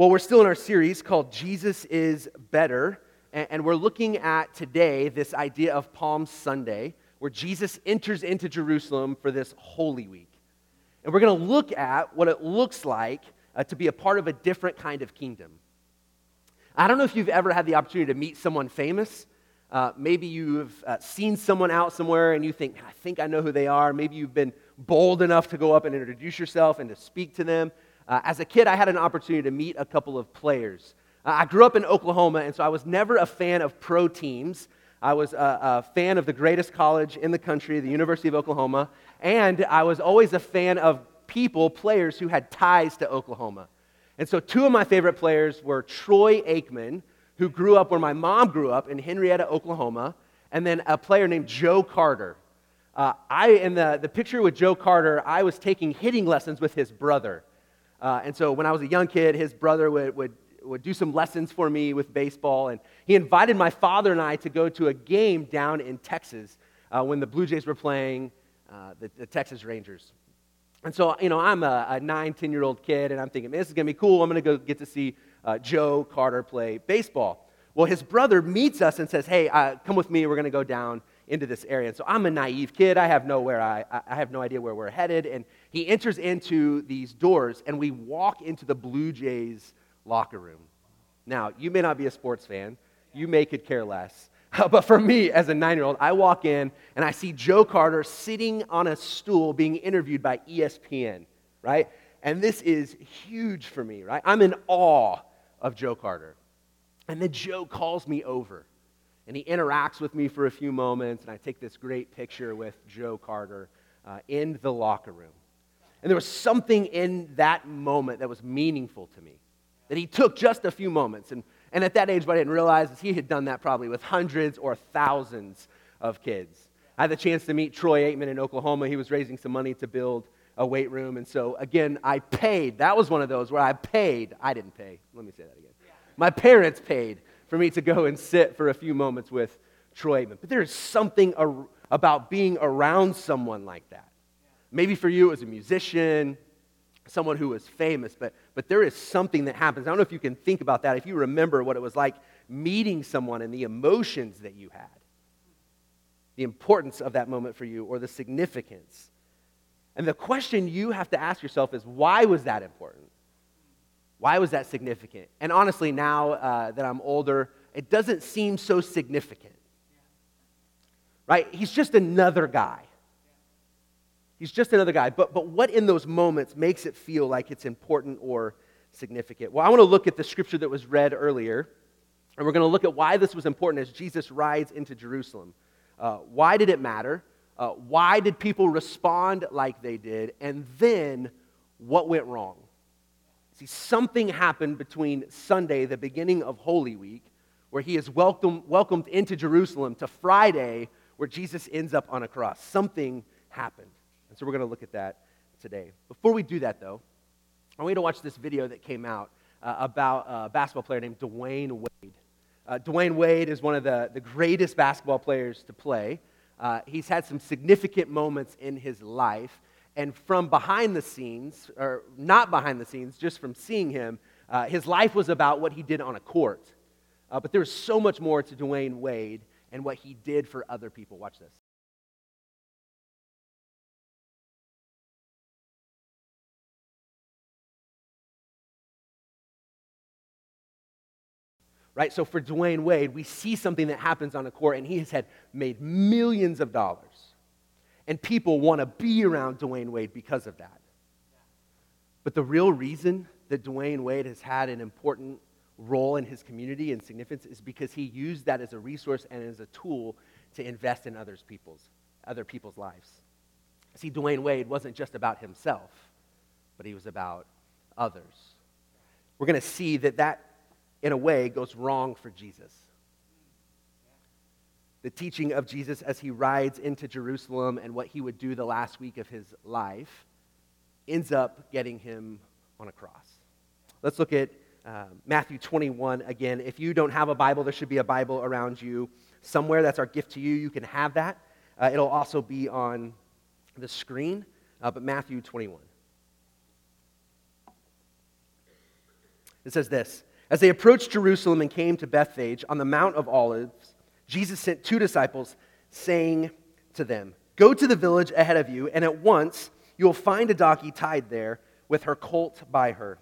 Well, we're still in our series called Jesus is Better, and we're looking at today this idea of Palm Sunday, where Jesus enters into Jerusalem for this Holy Week. And we're going to look at what it looks like uh, to be a part of a different kind of kingdom. I don't know if you've ever had the opportunity to meet someone famous. Uh, maybe you've uh, seen someone out somewhere and you think, I think I know who they are. Maybe you've been bold enough to go up and introduce yourself and to speak to them. Uh, as a kid, I had an opportunity to meet a couple of players. Uh, I grew up in Oklahoma, and so I was never a fan of pro teams. I was a, a, fan of the greatest college in the country, the University of Oklahoma, and I was always a fan of people, players who had ties to Oklahoma. And so, two of my favorite players were Troy Aikman, who grew up where my mom grew up in Henryetta, Oklahoma, and then a player named Joe Carter. Uh, I, in the, the picture with Joe Carter, I was taking hitting lessons with his brother. Uh, and so when I was a young kid, his brother would, would, would do some lessons for me with baseball. And he invited my father and I to go to a game down in Texas uh, when the Blue Jays were playing uh, the, the, Texas Rangers. And so, you know, I'm a, a nine, 10 year old kid, and I'm thinking, this is going to be cool. I'm going to go get to see uh, Joe Carter play baseball. Well, his brother meets us and says, hey, uh, come with me. We're going to go down into this area. And so I'm a naive kid. I have nowhere. I, I have no idea where we're headed. And he enters into these doors, and we walk into the Blue Jays locker room. Now, you may not be a sports fan. You may could care less. But for me, as a nine year old, I walk in and I see Joe Carter sitting on a stool being interviewed by ESPN, right? And this is huge for me, right? I'm in awe of Joe Carter. And then Joe calls me over and he interacts with me for a few moments, and I take this great picture with Joe Carter uh, in the locker room. And there was something in that moment that was meaningful to me, that he took just a few moments. And, and at that age, what I didn't realize is he had done that probably with hundreds or thousands of kids. I had the chance to meet Troy Aikman in Oklahoma. He was raising some money to build a weight room. And so, again, I paid. That was one of those where I paid. I didn't pay. Let me say that again. My parents paid for me to go and sit for a few moments with Troy Aikman. But there is something ar- about being around someone like that. Maybe for you as a musician, someone who was famous, but, but there is something that happens. I don't know if you can think about that, if you remember what it was like meeting someone and the emotions that you had, the importance of that moment for you, or the significance. And the question you have to ask yourself is why was that important? Why was that significant? And honestly, now uh, that I'm older, it doesn't seem so significant. Right? He's just another guy. He's just another guy. But, but what in those moments makes it feel like it's important or significant? Well, I want to look at the scripture that was read earlier, and we're going to look at why this was important as Jesus rides into Jerusalem. Uh, why did it matter? Uh, why did people respond like they did? And then what went wrong? See, something happened between Sunday, the beginning of Holy Week, where he is welcomed, welcomed into Jerusalem, to Friday, where Jesus ends up on a cross. Something happened. And so we're going to look at that today. Before we do that, though, I want you to watch this video that came out uh, about a basketball player named Dwyane Wade. Uh, Dwyane Wade is one of the, the greatest basketball players to play. Uh, he's had some significant moments in his life. And from behind the scenes, or not behind the scenes, just from seeing him, uh, his life was about what he did on a court. Uh, but there's so much more to Dwyane Wade and what he did for other people. Watch this. Right? So for Dwyane Wade, we see something that happens on a court, and he has had made millions of dollars and people want to be around Dwyane Wade because of that. But the real reason that Dwyane Wade has had an important role in his community and significance is because he used that as a resource and as a tool to invest in others people's, other people's lives. See, Dwyane Wade wasn't just about himself, but he was about others. We're going to see that that, in a way, goes wrong for Jesus the teaching of Jesus as he rides into Jerusalem and what he would do the last week of his life ends up getting him on a cross. Let's look at uh, Matthew 21 again. If you don't have a Bible, there should be a Bible around you somewhere. That's our gift to you. You can have that. Uh, it'll also be on the screen, uh, but Matthew 21. It says this As they approached Jerusalem and came to Bethphage on the Mount of Olives, Jesus sent two disciples, saying to them, Go to the village ahead of you, and at once you will find a donkey tied there with her colt by her.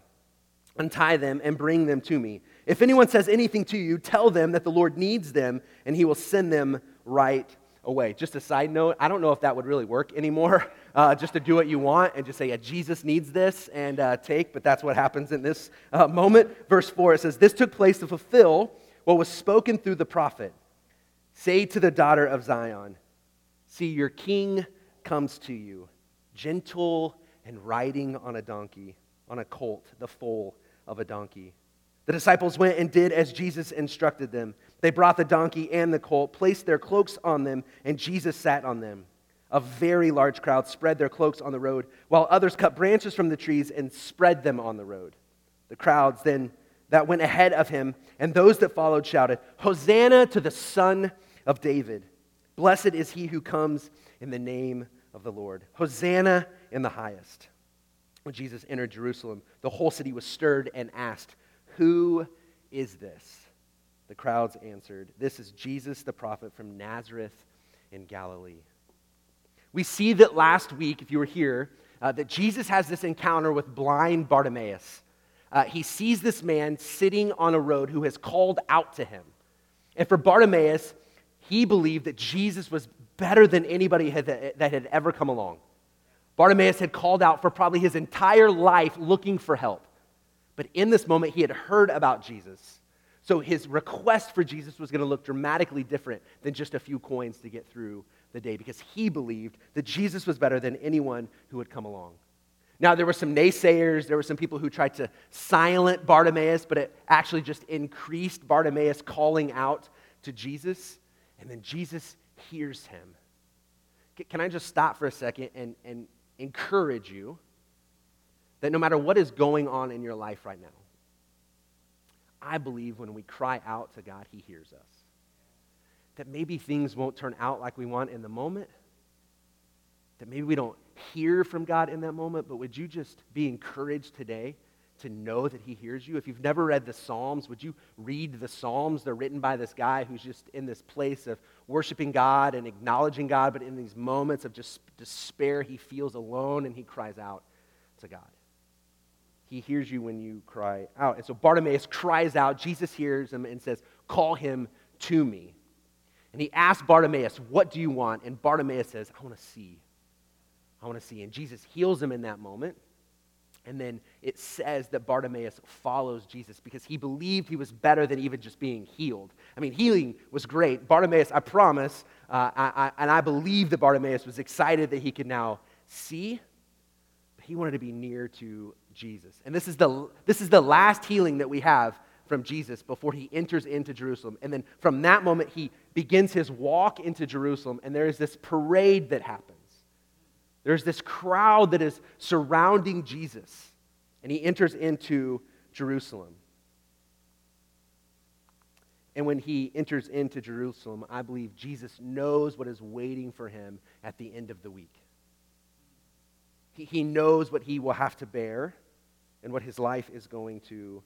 Untie them and bring them to me. If anyone says anything to you, tell them that the Lord needs them, and he will send them right away. Just a side note, I don't know if that would really work anymore, uh, just to do what you want and just say, yeah, Jesus needs this and uh, take, but that's what happens in this uh, moment. Verse 4, it says, This took place to fulfill what was spoken through the prophet. Say to the daughter of Zion, See, your king comes to you, gentle and riding on a donkey, on a colt, the foal of a donkey. The disciples went and did as Jesus instructed them. They brought the donkey and the colt, placed their cloaks on them, and Jesus sat on them. A very large crowd spread their cloaks on the road, while others cut branches from the trees and spread them on the road. The crowds then that went ahead of him and those that followed shouted, Hosanna to the Son of David. Blessed is he who comes in the name of the Lord. Hosanna in the highest. When Jesus entered Jerusalem, the whole city was stirred and asked, Who is this? The crowds answered, This is Jesus the prophet from Nazareth in Galilee. We see that last week, if you were here, uh, that Jesus has this encounter with blind Bartimaeus. Uh, he sees this man sitting on a road who has called out to him. And for Bartimaeus, he believed that Jesus was better than anybody had, that had ever come along. Bartimaeus had called out for probably his entire life looking for help. But in this moment, he had heard about Jesus. So his request for Jesus was going to look dramatically different than just a few coins to get through the day because he believed that Jesus was better than anyone who had come along. Now, there were some naysayers, there were some people who tried to silence Bartimaeus, but it actually just increased Bartimaeus calling out to Jesus. And then Jesus hears him. Can I just stop for a second and, and encourage you that no matter what is going on in your life right now, I believe when we cry out to God, He hears us. That maybe things won't turn out like we want in the moment, that maybe we don't hear from God in that moment, but would you just be encouraged today to know that He hears you. If you've never read the Psalms, would you read the Psalms? They're written by this guy who's just in this place of worshiping God and acknowledging God, but in these moments of just despair, he feels alone and he cries out to God. He hears you when you cry out. And so Bartimaeus cries out. Jesus hears him and says, Call him to me. And he asks Bartimaeus, What do you want? And Bartimaeus says, I want to see. I want to see. And Jesus heals him in that moment. And then it says that Bartimaeus follows Jesus because he believed he was better than even just being healed. I mean, healing was great. Bartimaeus, I promise, uh, I, I, and I believe that Bartimaeus was excited that he could now see, but he wanted to be near to Jesus. And this is the, this is the last healing that we have from Jesus before he enters into Jerusalem. And then from that moment, he begins his walk into Jerusalem, and there is this parade that happens. There's this crowd that is surrounding Jesus, and he enters into Jerusalem. And when he enters into Jerusalem, I believe Jesus knows what is waiting for him at the end of the week. He, he knows what he will have to bear and what his life is going to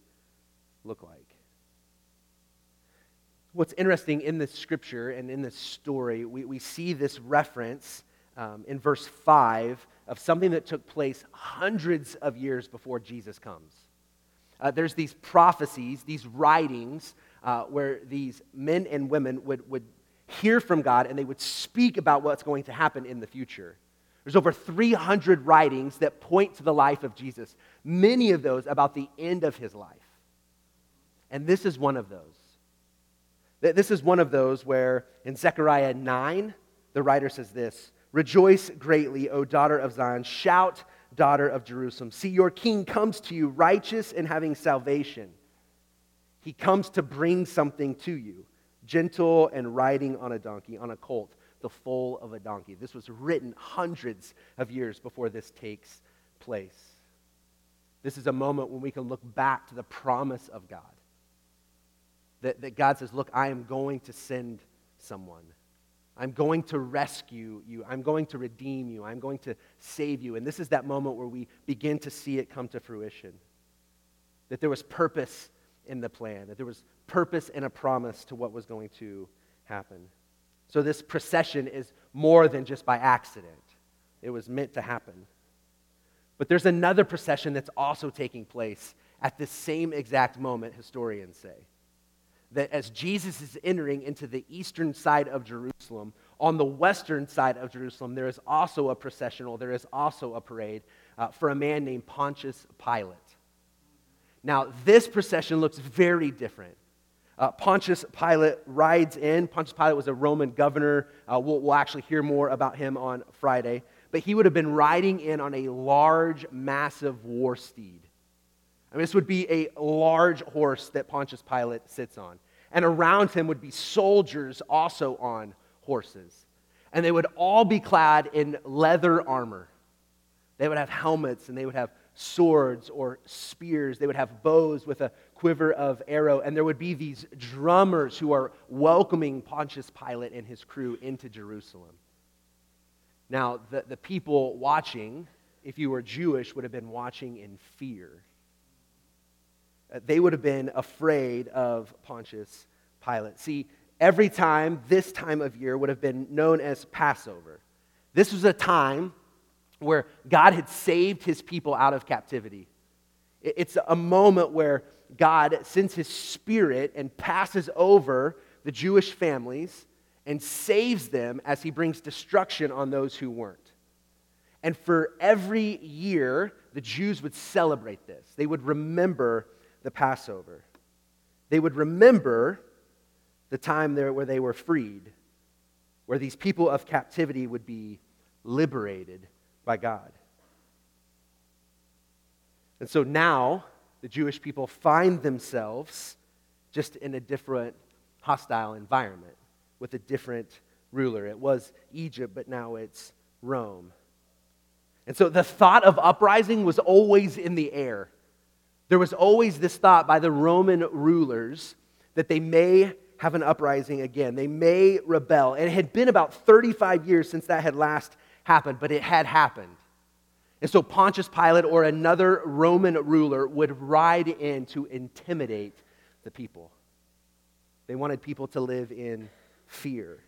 look like. What's interesting in this scripture and in this story, we, we see this reference um, in verse 5 of something that took place hundreds of years before Jesus comes. Uh, there's these prophecies, these writings, uh, where these men and women would, would hear from God and they would speak about what's going to happen in the future. There's over 300 writings that point to the life of Jesus, many of those about the end of his life. And this is one of those. This is one of those where in Zechariah 9, the writer says this Rejoice greatly, O daughter of Zion. Shout, daughter of Jerusalem. See, your king comes to you, righteous and having salvation. He comes to bring something to you, gentle and riding on a donkey, on a colt, the foal of a donkey. This was written hundreds of years before this takes place. This is a moment when we can look back to the promise of God. That, that God says, Look, I am going to send someone. I'm going to rescue you. I'm going to redeem you. I'm going to save you. And this is that moment where we begin to see it come to fruition. that there was purpose in the plan, that there was purpose and a promise to what was going to happen. So this procession is more than just by accident, it was meant to happen. But there's another procession that's also taking place at the same exact moment, historians say. That as Jesus is entering into the eastern side of Jerusalem, on the western side of Jerusalem, there is also a processional, there is also a parade uh, for a man named Pontius Pilate. Now, this procession looks very different. Uh, Pontius Pilate rides in. Pontius Pilate was a Roman governor. Uh, we'll, we'll actually hear more about him on Friday. But he would have been riding in on a large, massive war steed. I mean, this would be a large horse that Pontius Pilate sits on. And around him would be soldiers also on horses. And they would all be clad in leather armor. They would have helmets and they would have swords or spears. They would have bows with a quiver of arrow. And there would be these drummers who are welcoming Pontius Pilate and his crew into Jerusalem. Now, the, the people watching, if you were Jewish, would have been watching in fear. Uh, they would have been afraid of Pontius Pilate. See, every time this time of year would have been known as Passover. This was a time where God had saved his people out of captivity. It's a moment where God sends his spirit and passes over the Jewish families and saves them as he brings destruction on those who weren't. And for every year, the Jews would celebrate this. They would remember the Passover. They would remember the time there where they were freed, where these people of captivity would be liberated by God. And so now the Jewish people find themselves just in a different hostile environment with a different ruler. It was Egypt, but now it's Rome. And so the thought of uprising was always in the air. There was always this thought by the Roman rulers that they may have an uprising again. They may rebel. And it had been about 35 years since that had last happened, but it had happened. And so Pontius Pilate or another Roman ruler would ride in to intimidate the people. They wanted people to live in fear.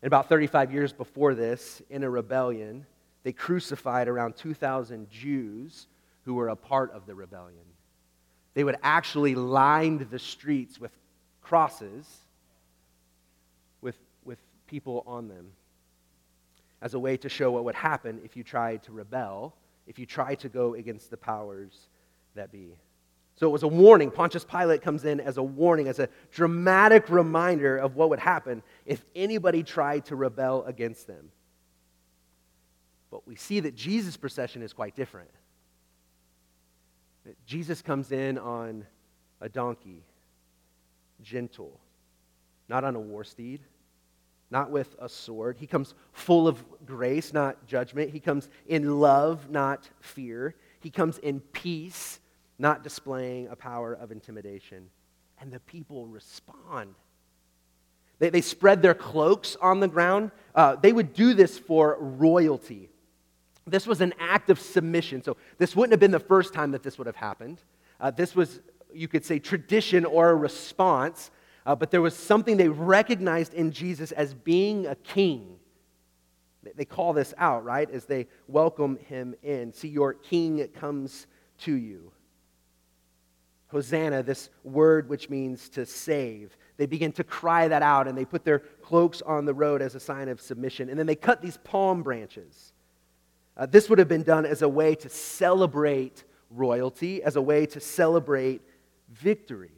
And about 35 years before this, in a rebellion, they crucified around 2,000 Jews who were a part of the rebellion. They would actually line the streets with crosses with, with people on them as a way to show what would happen if you tried to rebel, if you tried to go against the powers that be. So it was a warning. Pontius Pilate comes in as a warning, as a dramatic reminder of what would happen if anybody tried to rebel against them. But we see that Jesus' procession is quite different. Jesus comes in on a donkey, gentle, not on a war steed, not with a sword. He comes full of grace, not judgment. He comes in love, not fear. He comes in peace, not displaying a power of intimidation. And the people respond. They, they spread their cloaks on the ground. Uh, they would do this for royalty. This was an act of submission. So, this wouldn't have been the first time that this would have happened. Uh, this was, you could say, tradition or a response uh, but there was something they recognized in Jesus as being a king. They call this out, right, as they welcome him in. See, your king comes to you. Hosanna, this word which means to save. They begin to cry that out and they put their cloaks on the road as a sign of submission. And then they cut these palm branches. Uh, this would have been done as a way to celebrate royalty, as a way to celebrate victory.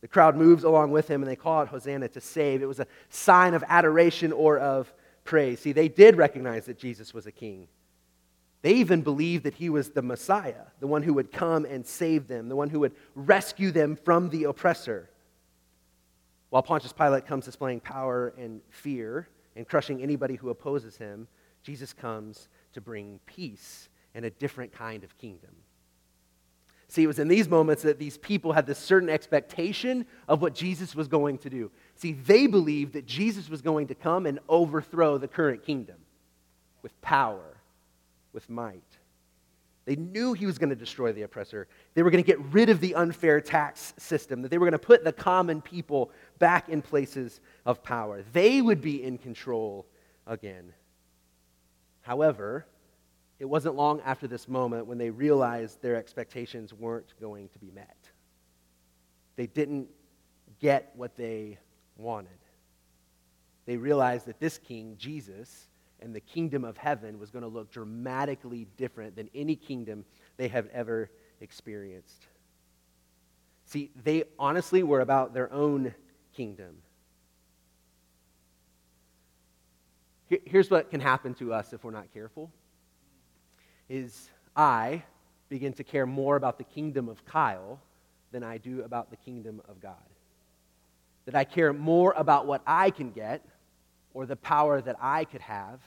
The crowd moves along with him and they call out Hosanna to save. It was a sign of adoration or of praise. See, they did recognize that Jesus was a king. They even believed that he was the Messiah, the one who would come and save them, the one who would rescue them from the oppressor. While Pontius Pilate comes displaying power and fear and crushing anybody who opposes him, Jesus comes to bring peace and a different kind of kingdom. See, it was in these moments that these people had this certain expectation of what Jesus was going to do. See, they believed that Jesus was going to come and overthrow the current kingdom with power, with might. They knew he was going to destroy the oppressor. They were going to get rid of the unfair tax system, that they were going to put the common people back in places of power. They would be in control again. However, it wasn't long after this moment when they realized their expectations weren't going to be met. They didn't get what they wanted. They realized that this king, Jesus, and the kingdom of heaven was going to look dramatically different than any kingdom they have ever experienced. See, they honestly were about their own kingdom. Here's what can happen to us if we're not careful is I begin to care more about the kingdom of Kyle than I do about the kingdom of God. That I care more about what I can get or the power that I could have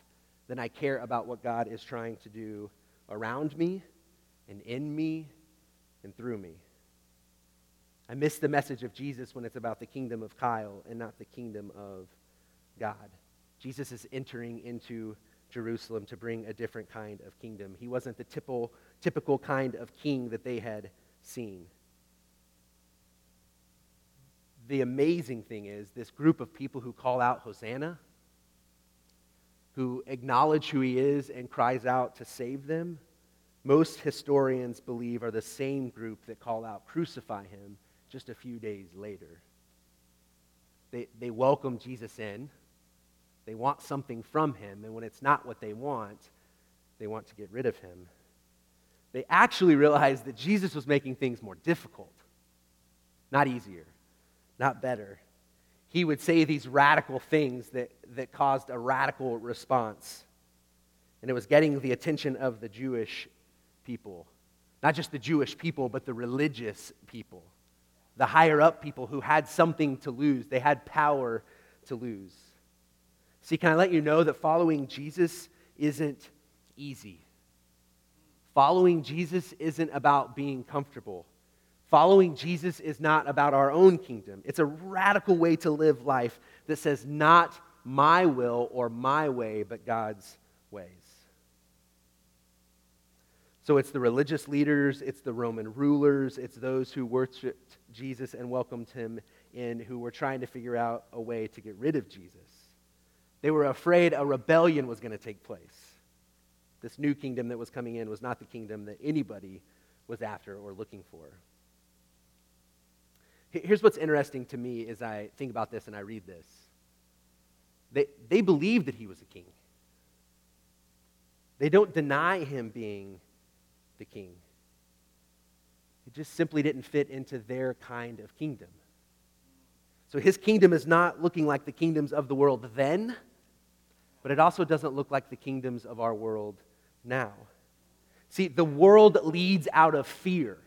than I care about what God is trying to do around me and in me and through me. I miss the message of Jesus when it's about the kingdom of Kyle and not the kingdom of God. Jesus is entering into Jerusalem to bring a different kind of kingdom. He wasn't the typical, typical kind of king that they had seen. The amazing thing is, this group of people who call out Hosanna, who acknowledge who he is and cries out to save them, most historians believe are the same group that call out, crucify him, just a few days later. They, they welcome Jesus in. They want something from him, and when it's not what they want, they want to get rid of him. They actually realized that Jesus was making things more difficult, not easier, not better he would say these radical things that, that caused a radical response. And it was getting the attention of the Jewish people. Not just the Jewish people, but the religious people. The higher up people who had something to lose, they had power to lose. See, can I let you know that following Jesus isn't easy? Following Jesus isn't about being comfortable. Following Jesus is not about our own kingdom. It's a radical way to live life that says, not my will or my way, but God's ways. So it's the religious leaders, it's the Roman rulers, it's those who worshiped Jesus and welcomed him in who were trying to figure out a way to get rid of Jesus. They were afraid a rebellion was going to take place. This new kingdom that was coming in was not the kingdom that anybody was after or looking for. Here's what's interesting to me as I think about this and I read this. They, they believe that he was a king. They don't deny him being the king. It just simply didn't fit into their kind of kingdom. So his kingdom is not looking like the kingdoms of the world then, but it also doesn't look like the kingdoms of our world now. See, the world leads out of fear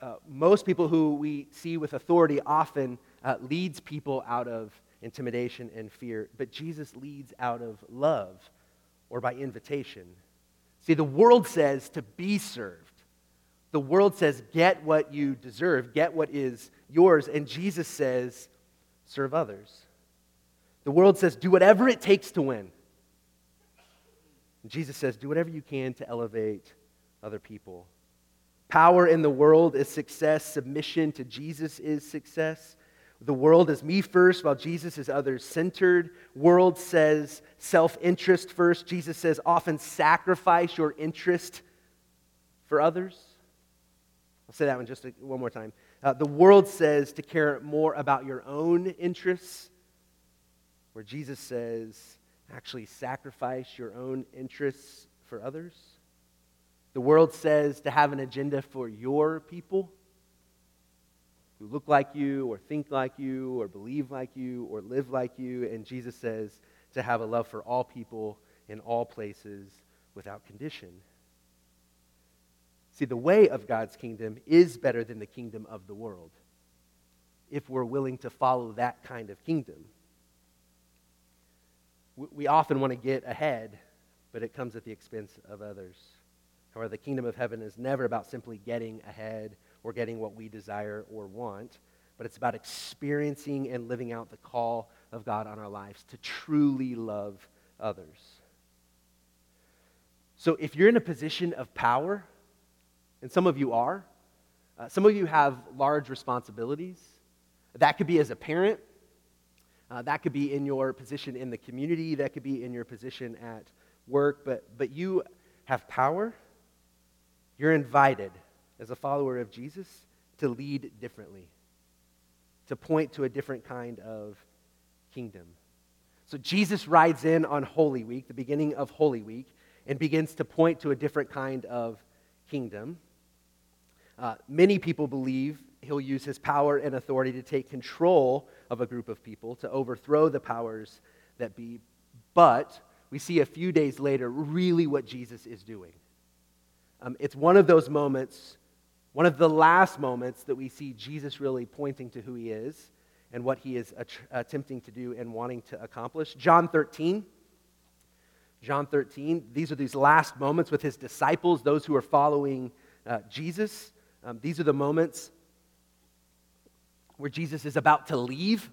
uh, most people who we see with authority often uh, leads people out of intimidation and fear, but Jesus leads out of love or by invitation. See, the world says to be served. The world says, get what you deserve, get what is yours. And Jesus says, serve others. The world says, do whatever it takes to win. And Jesus says, do whatever you can to elevate other people. Power in the world is success. Submission to Jesus is success. The world is me first, while Jesus is others centered. World says self interest first. Jesus says often sacrifice your interest for others. I'll say that one just one more time. Uh, the world says to care more about your own interests, where Jesus says actually sacrifice your own interests for others. The world says to have an agenda for your people who look like you, or think like you, or believe like you, or live like you. And Jesus says to have a love for all people in all places without condition. See, the way of God's kingdom is better than the kingdom of the world if we're willing to follow that kind of kingdom. We often want to get ahead, but it comes at the expense of others. However, the kingdom of heaven is never about simply getting ahead or getting what we desire or want, but it's about experiencing and living out the call of God on our lives to truly love others. So if you're in a position of power, and some of you are, uh, some of you have large responsibilities. That could be as a parent, uh, that could be in your position in the community, that could be in your position at work, but, but you have power. You're invited as a follower of Jesus to lead differently, to point to a different kind of kingdom. So Jesus rides in on Holy Week, the beginning of Holy Week, and begins to point to a different kind of kingdom. Uh, many people believe he'll use his power and authority to take control of a group of people, to overthrow the powers that be. But we see a few days later really what Jesus is doing. Um, it's one of those moments, one of the last moments that we see Jesus really pointing to who he is and what he is att- attempting to do and wanting to accomplish. John 13. John 13, these are these last moments with his disciples, those who are following uh, Jesus. Um, these are the moments where Jesus is about to leave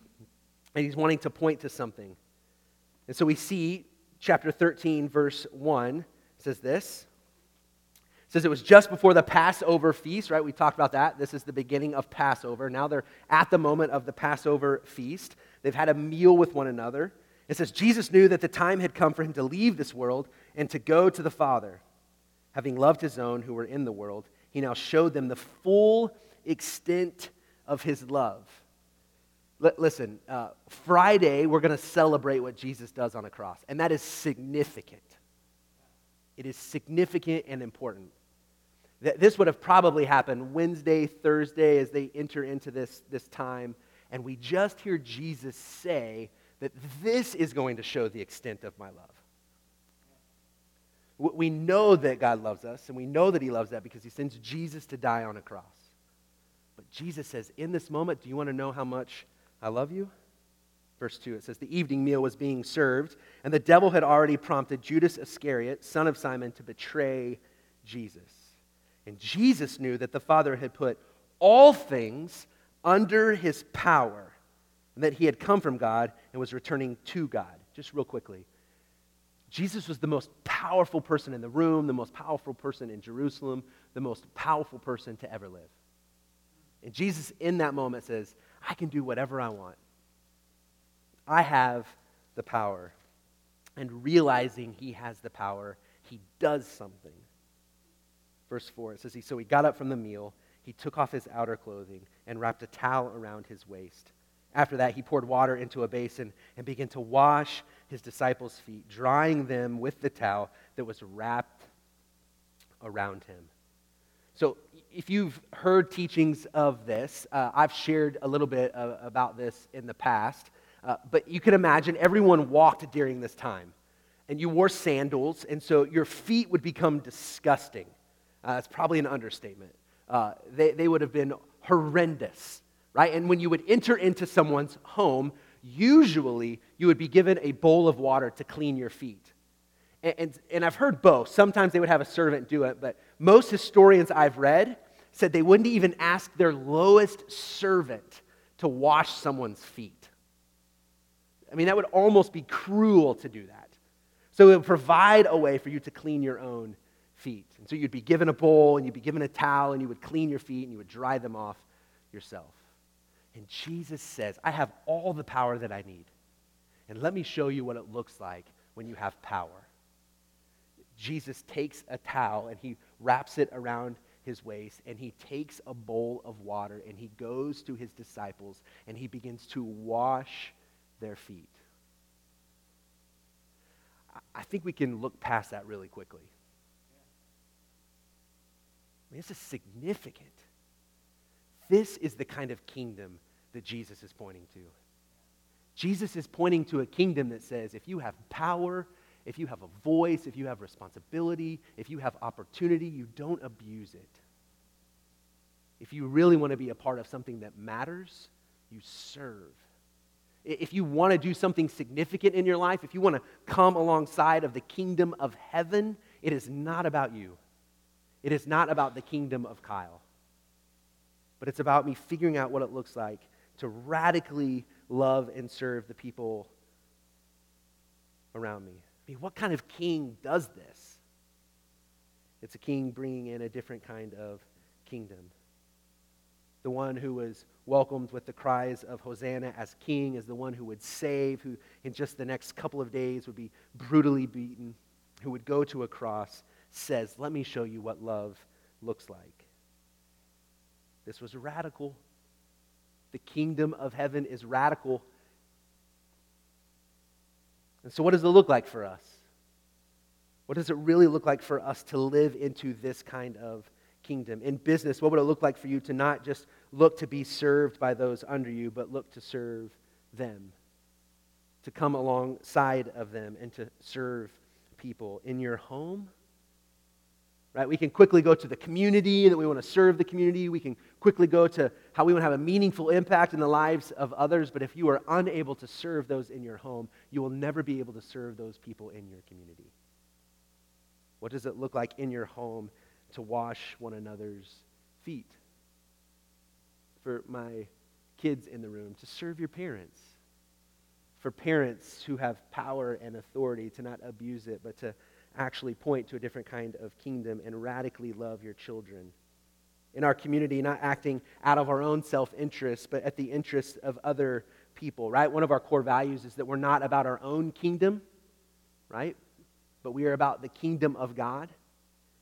and he's wanting to point to something. And so we see chapter 13, verse 1 says this. It says it was just before the Passover feast, right? We talked about that. This is the beginning of Passover. Now they're at the moment of the Passover feast. They've had a meal with one another. It says Jesus knew that the time had come for him to leave this world and to go to the Father. Having loved his own who were in the world, he now showed them the full extent of his love. L- listen, uh, Friday, we're going to celebrate what Jesus does on a cross, and that is significant. It is significant and important. Th- this would have probably happened Wednesday, Thursday, as they enter into this, this time, and we just hear Jesus say that this is going to show the extent of my love. We know that God loves us, and we know that He loves that because He sends Jesus to die on a cross. Jesus says, in this moment, do you want to know how much I love you? Verse 2, it says, The evening meal was being served, and the devil had already prompted Judas Iscariot, son of Simon, to betray Jesus. And Jesus knew that the Father had put all things under his power, and that he had come from God and was returning to God. Just real quickly. Jesus was the most powerful person in the room, the most powerful person in Jerusalem, the most powerful person to ever live. And Jesus, in that moment, says, I can do whatever I want. I have the power. And realizing he has the power, he does something. Verse 4, it says, So he got up from the meal, he took off his outer clothing, and wrapped a towel around his waist. After that, he poured water into a basin and began to wash his disciples' feet, drying them with the towel that was wrapped around him. So, if you've heard teachings of this, uh, I've shared a little bit uh, about this in the past, uh, but you can imagine everyone walked during this time. And you wore sandals, and so your feet would become disgusting. Uh, that's probably an understatement. Uh, they, they would have been horrendous, right? And when you would enter into someone's home, usually you would be given a bowl of water to clean your feet. And, and, and, I've heard both. Sometimes they would have a servant do it, but most historians I've read said they wouldn't even ask their lowest servant to wash someone's feet. I mean, that would almost be cruel to do that. So it would provide a way for you to clean your own feet. And so you'd be given a bowl and you'd be given a towel and you would clean your feet and you would dry them off yourself. And Jesus says, I have all the power that I need. And let me show you what it looks like when you have power. Jesus takes a towel and he wraps it around his waist and he takes a bowl of water and he goes to his disciples and he begins to wash their feet. I think we can look past that really quickly. I mean, this is significant. This is the kind of kingdom that Jesus is pointing to. Jesus is pointing to a kingdom that says if you have power, if you have a voice, if you have responsibility, if you have opportunity, you don't abuse it. If you really want to be a part of something that matters, you serve. If you want to do something significant in your life, if you want to come alongside of the kingdom of heaven, it is not about you. It is not about the kingdom of Kyle. But it's about me figuring out what it looks like to radically love and serve the people around me. I mean, what kind of king does this? It's a king bringing in a different kind of kingdom. The one who was welcomed with the cries of Hosanna as king is the one who would save, who in just the next couple of days would be brutally beaten, who would go to a cross, says, Let me show you what love looks like. This was radical. The kingdom of heaven is radical. And so, what does it look like for us? What does it really look like for us to live into this kind of kingdom? In business, what would it look like for you to not just look to be served by those under you, but look to serve them? To come alongside of them and to serve people in your home? Right? We can quickly go to the community that we want to serve the community. We can quickly go to how we want to have a meaningful impact in the lives of others. But if you are unable to serve those in your home, you will never be able to serve those people in your community. What does it look like in your home to wash one another's feet? For my kids in the room, to serve your parents. For parents who have power and authority, to not abuse it, but to actually point to a different kind of kingdom and radically love your children. In our community, not acting out of our own self interest, but at the interest of other people, right? One of our core values is that we're not about our own kingdom, right? But we are about the kingdom of God.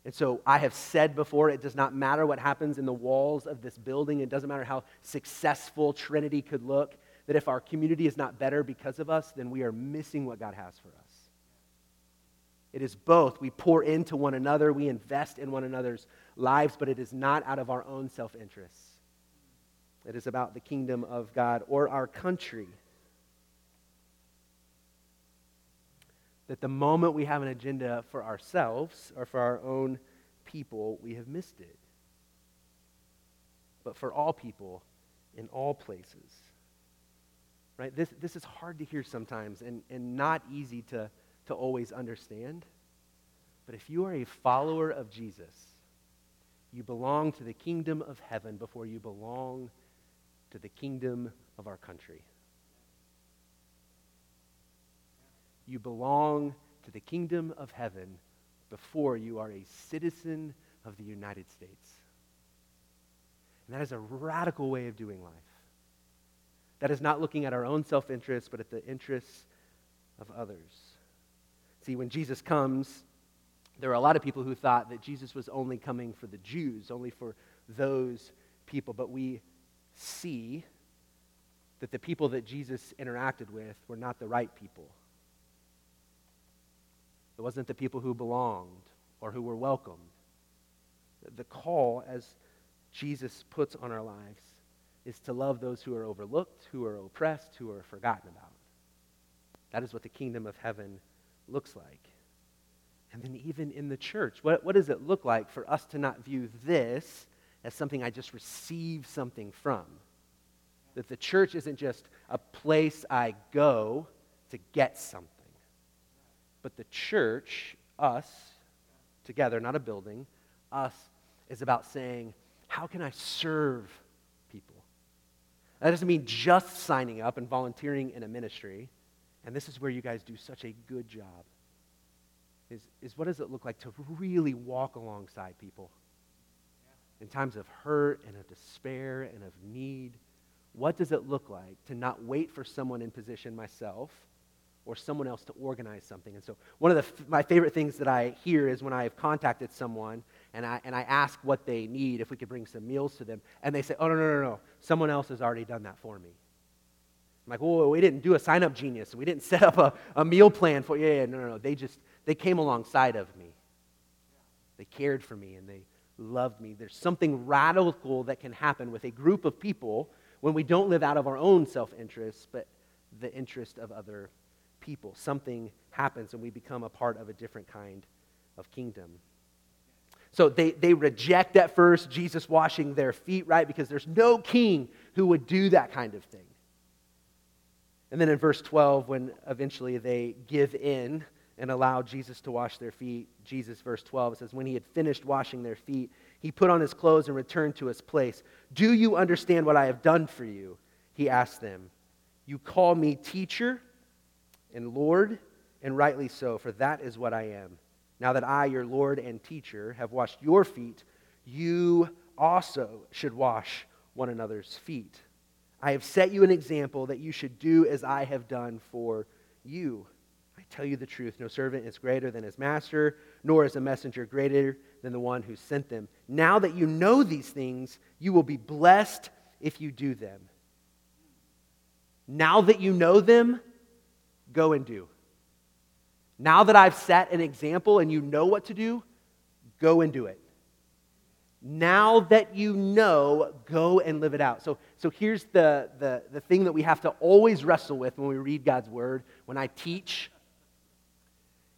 And so I have said before, it does not matter what happens in the walls of this building. It doesn't matter how successful Trinity could look, that if our community is not better because of us, then we are missing what God has for us. It is both. We pour into one another, we invest in one another's lives, but it is not out of our own self interests. It is about the kingdom of God or our country. That the moment we have an agenda for ourselves or for our own people, we have missed it. But for all people, in all places. Right? This, this is hard to hear sometimes and, and not easy to to always understand. But if you are a follower of Jesus, you belong to the kingdom of heaven before you belong to the kingdom of our country. You belong to the kingdom of heaven before you are a citizen of the United States. And that is a radical way of doing life. That is not looking at our own self interest, but at the interests of others. See, when Jesus comes, there are a lot of people who thought that Jesus was only coming for the Jews, only for those people. But we see that the people that Jesus interacted with were not the right people. It wasn't the people who belonged or who were welcomed. The call, as Jesus puts on our lives, is to love those who are overlooked, who are oppressed, who are forgotten about. That is what the kingdom of heaven looks like. And then, even in the church, what, what does it look like for us to not view this as something I just receive something from? That the church isn't just a place I go to get something, but the church, us, together, not a building, us, is about saying, how can I serve people? That doesn't mean just signing up and volunteering in a ministry. And this is where you guys do such a good job. Is, is what does it look like to really walk alongside people in times of hurt and of despair and of need? What does it look like to not wait for someone in position myself or someone else to organize something? And so, one of the, my favorite things that I hear is when I've contacted someone and I, and I ask what they need, if we could bring some meals to them, and they say, Oh, no, no, no, no. Someone else has already done that for me. I'm like, well, we didn't do a sign up genius. We didn't set up a, a meal plan for. Yeah, yeah, no, no, no. They just, they came alongside of me. They cared for me and they loved me. There's something radical that can happen with a group of people when we don't live out of our own self interest, but the interest of other people. Something happens and we become a part of a different kind of kingdom. So they, they reject at first Jesus washing their feet, right? Because there's no king who would do that kind of thing. And then in verse 12, when eventually they give in and allow Jesus to wash their feet, Jesus, verse 12, says, When he had finished washing their feet, he put on his clothes and returned to his place. Do you understand what I have done for you? He asked them. You call me teacher and Lord, and rightly so, for that is what I am. Now that I, your Lord and teacher, have washed your feet, you also should wash one another's feet. I have set you an example that you should do as I have done for you. Tell you the truth no servant is greater than his master, nor is a messenger greater than the one who sent them. Now that you know these things, you will be blessed if you do them. Now that you know them, go and do. Now that I've set an example and you know what to do, go and do it. Now that you know, go and live it out. So, so here's the, the, the thing that we have to always wrestle with when we read God's word, when I teach.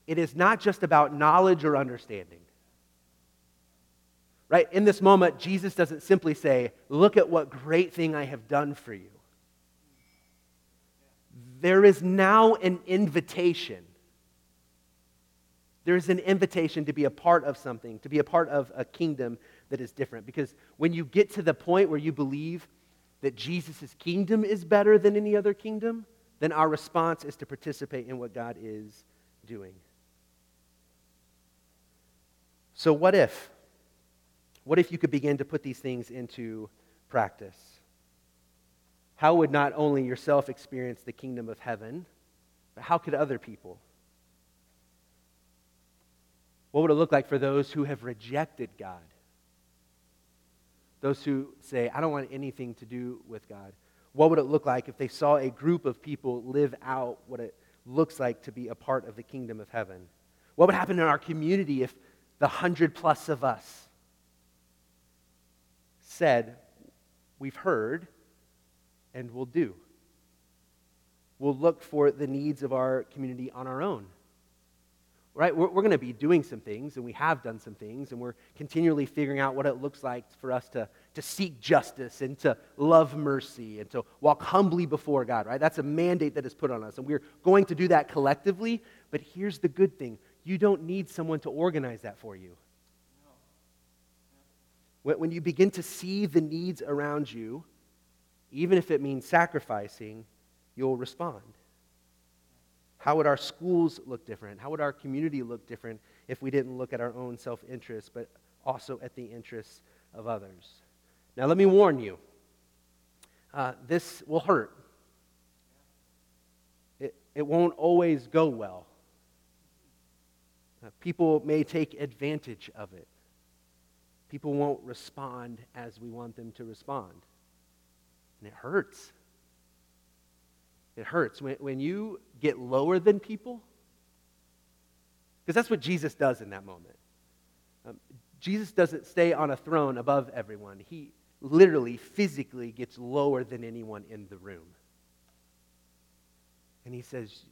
It is not just about knowledge or understanding. Right? In this moment, Jesus doesn't simply say, Look at what great thing I have done for you. There is now an invitation there is an invitation to be a part of something, to be a part of a kingdom that is different. Because when you get to the point where you believe that Jesus' kingdom is better than any other kingdom, then our response is to participate in what God is doing. So, what if? What if you could begin to put these things into practice? How would not only yourself experience the kingdom of heaven, but how could other people? What would it look like for those who have rejected God? Those who say, I don't want anything to do with God. What would it look like if they saw a group of people live out what it looks like to be a part of the kingdom of heaven? What would happen in our community if the hundred plus of us said, We've heard and we'll do? We'll look for the needs of our community on our own right? We're, we're going to be doing some things, and we have done some things, and we're continually figuring out what it looks like for us to, to seek justice and to love mercy and to walk humbly before God, right? That's a mandate that is put on us, and we're going to do that collectively. But here's the good thing you don't need someone to organize that for you. When you begin to see the needs around you, even if it means sacrificing, you'll respond. How would our schools look different? How would our community look different if we didn't look at our own self interest, but also at the interests of others? Now, let me warn you uh, this will hurt. It, it won't always go well. People may take advantage of it. People won't respond as we want them to respond. And it hurts. It hurts when, when you get lower than people, because that's what Jesus does in that moment. Um, Jesus doesn't stay on a throne above everyone, he literally, physically gets lower than anyone in the room. And he says,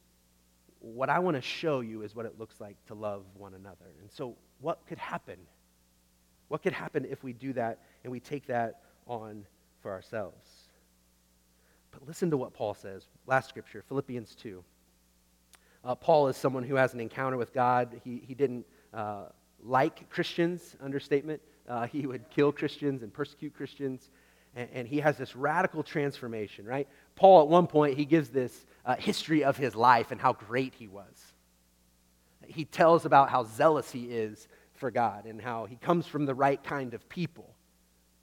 What I want to show you is what it looks like to love one another. And so, what could happen? What could happen if we do that and we take that on for ourselves? But listen to what Paul says. Last scripture, Philippians 2. Uh, Paul is someone who has an encounter with God. He, he didn't uh, like Christians, understatement. Uh, he would kill Christians and persecute Christians. And, and, he has this radical transformation, right? Paul, at one point, he gives this uh, history of his life and how great he was. He tells about how zealous he is for God and how he comes from the right kind of people.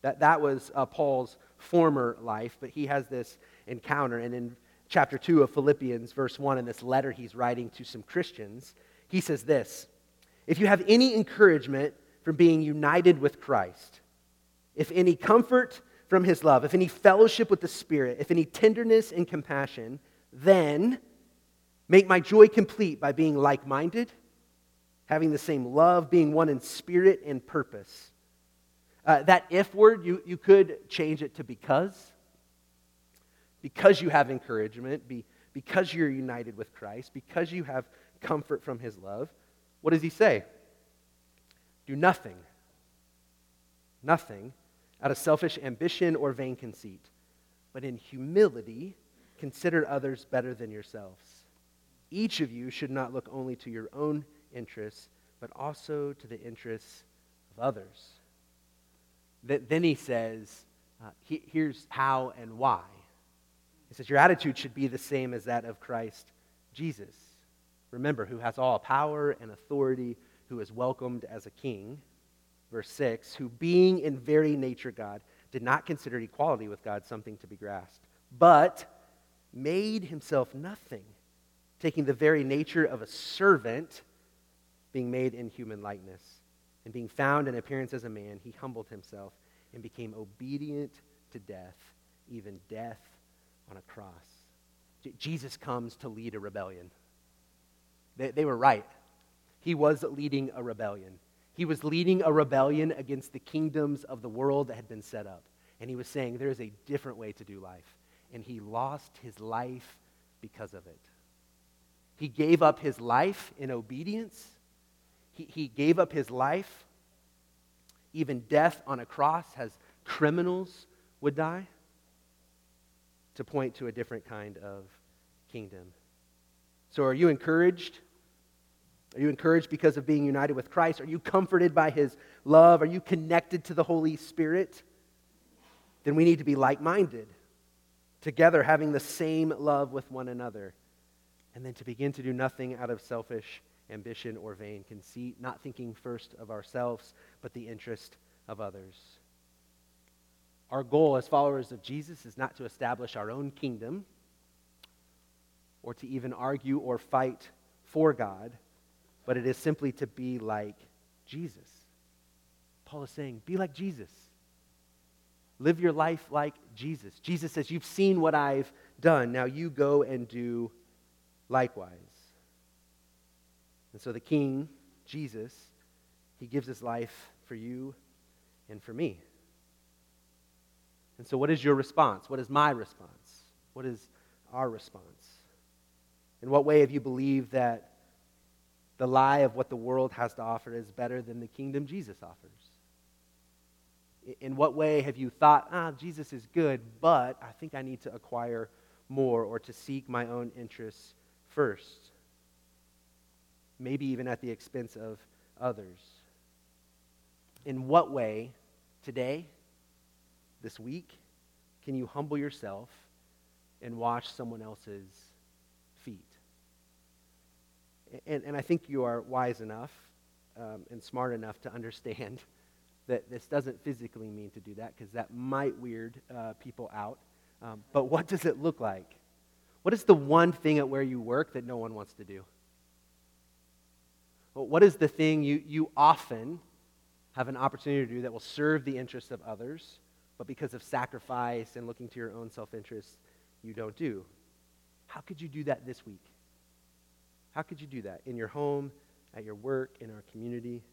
That, that was uh, Paul's former life, but he has this encounter. And in chapter 2 of Philippians, verse 1, in this letter he's writing to some Christians, he says this If you have any encouragement from being united with Christ, if any comfort from his love, if any fellowship with the Spirit, if any tenderness and compassion, then make my joy complete by being like minded, having the same love, being one in spirit and purpose. Uh, that if word, you, you could change it to because because you have encouragement, be, because you're united with Christ, because you have comfort from his love, what does he say? Do nothing, nothing out of selfish ambition or vain conceit, but in humility consider others better than yourselves. Each of you should not look only to your own interests, but also to the interests of others. Then he says, uh, here's how and why. He says, Your attitude should be the same as that of Christ Jesus. Remember, who has all power and authority, who is welcomed as a king, verse 6, who being in very nature God, did not consider equality with God something to be grasped, but made himself nothing, taking the very nature of a servant, being made in human likeness. And being found in appearance as a man, he humbled himself and became obedient to death, even death on a cross. J- Jesus comes to lead a rebellion. They, they were right. He was leading a rebellion. He was leading a rebellion against the kingdoms of the world that had been set up. And he was saying there is a different way to do life. And he lost his life because of it. He gave up his life in obedience. He, he gave up his life. Even death on a cross, as criminals would die, to point to a different kind of kingdom. So, are you encouraged? Are you encouraged because of being united with Christ? Are you comforted by his love? Are you connected to the Holy Spirit? Then we need to be like minded, together having the same love with one another. And then to begin to do nothing out of selfish ambition or vain conceit, not thinking first of ourselves, but the interest of others. Our goal as followers of Jesus is not to establish our own kingdom or to even argue or fight for God but it is simply to be like Jesus. Paul is saying, be like Jesus. Live your life like Jesus. Jesus says, You've seen what I've done. Now you go and do likewise. And so the King, Jesus, he gives his life for you and for me. And so, what is your response? What is my response? What is our response? In what way have you believed that the lie of what the world has to offer is better than the kingdom Jesus offers? In what way have you thought, ah, Jesus is good, but I think I need to acquire more or to seek my own interests first? Maybe even at the expense of others. In what way today, this week, can you humble yourself and wash someone else's feet? And, and I think you are wise enough um, and smart enough to understand that this doesn't physically mean to do that because that might weird uh, people out. Um, but what does it look like? What is the one thing at where you work that no one wants to do? Well, what is the thing you, you often have an opportunity to do that will serve the interests of others, but because of sacrifice and looking to your own self interest, you don't do? How could you do that this week? How could you do that? In your home, at your work, in our community?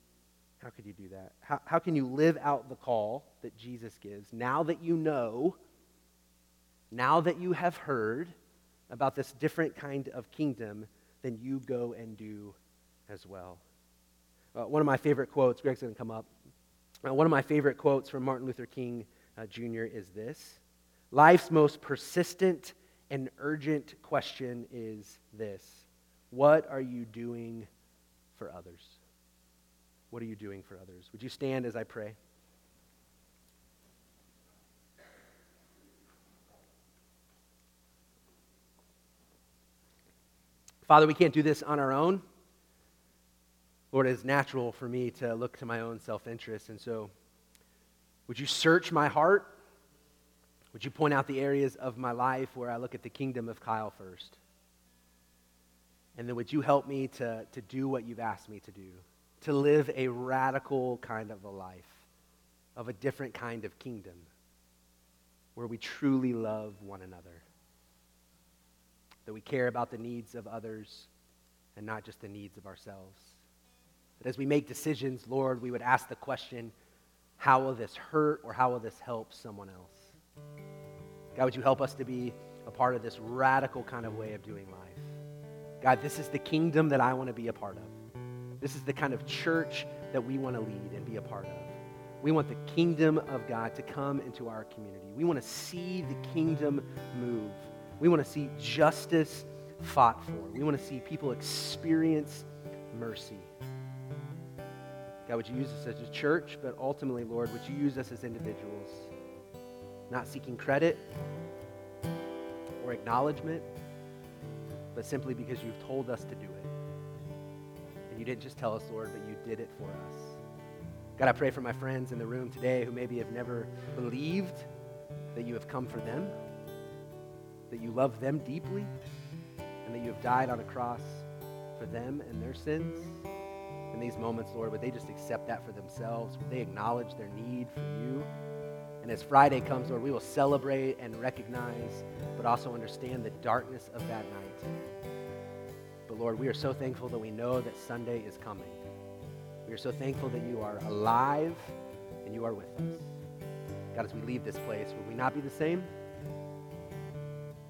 How could you do that? How, how can you live out the call that Jesus gives now that you know, now that you have heard about this different kind of kingdom, then you go and do as well? Uh, one of my favorite quotes, Greg's going to come up. Uh, one of my favorite quotes from Martin Luther King uh, Jr. is this Life's most persistent and urgent question is this what are you doing for others? What are you doing for others? Would you stand as I pray? Father, we can't do this on our own. Lord, it is natural for me to look to my own self interest. And so, would you search my heart? Would you point out the areas of my life where I look at the kingdom of Kyle first? And then would you help me to, to do what you've asked me to do? To live a radical kind of a life, of a different kind of kingdom, where we truly love one another. That we care about the needs of others and not just the needs of ourselves. That as we make decisions, Lord, we would ask the question how will this hurt or how will this help someone else? God, would you help us to be a part of this radical kind of way of doing life? God, this is the kingdom that I want to be a part of. This is the kind of church that we want to lead and be a part of. We want the kingdom of God to come into our community. We want to see the kingdom move. We want to see justice fought for. We want to see people experience mercy. God, would you use us as a church, but ultimately, Lord, would you use us as individuals, not seeking credit or acknowledgement, but simply because you've told us to do it. Didn't just tell us, Lord, but you did it for us. God, I pray for my friends in the room today who maybe have never believed that you have come for them, that you love them deeply, and that you have died on a cross for them and their sins. In these moments, Lord, would they just accept that for themselves? Would they acknowledge their need for you? And as Friday comes, Lord, we will celebrate and recognize, but also understand the darkness of that night. But Lord, we are so thankful that we know that Sunday is coming. We are so thankful that you are alive and you are with us. God, as we leave this place, will we not be the same?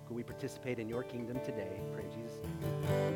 Could we participate in your kingdom today? Pray in Jesus' name.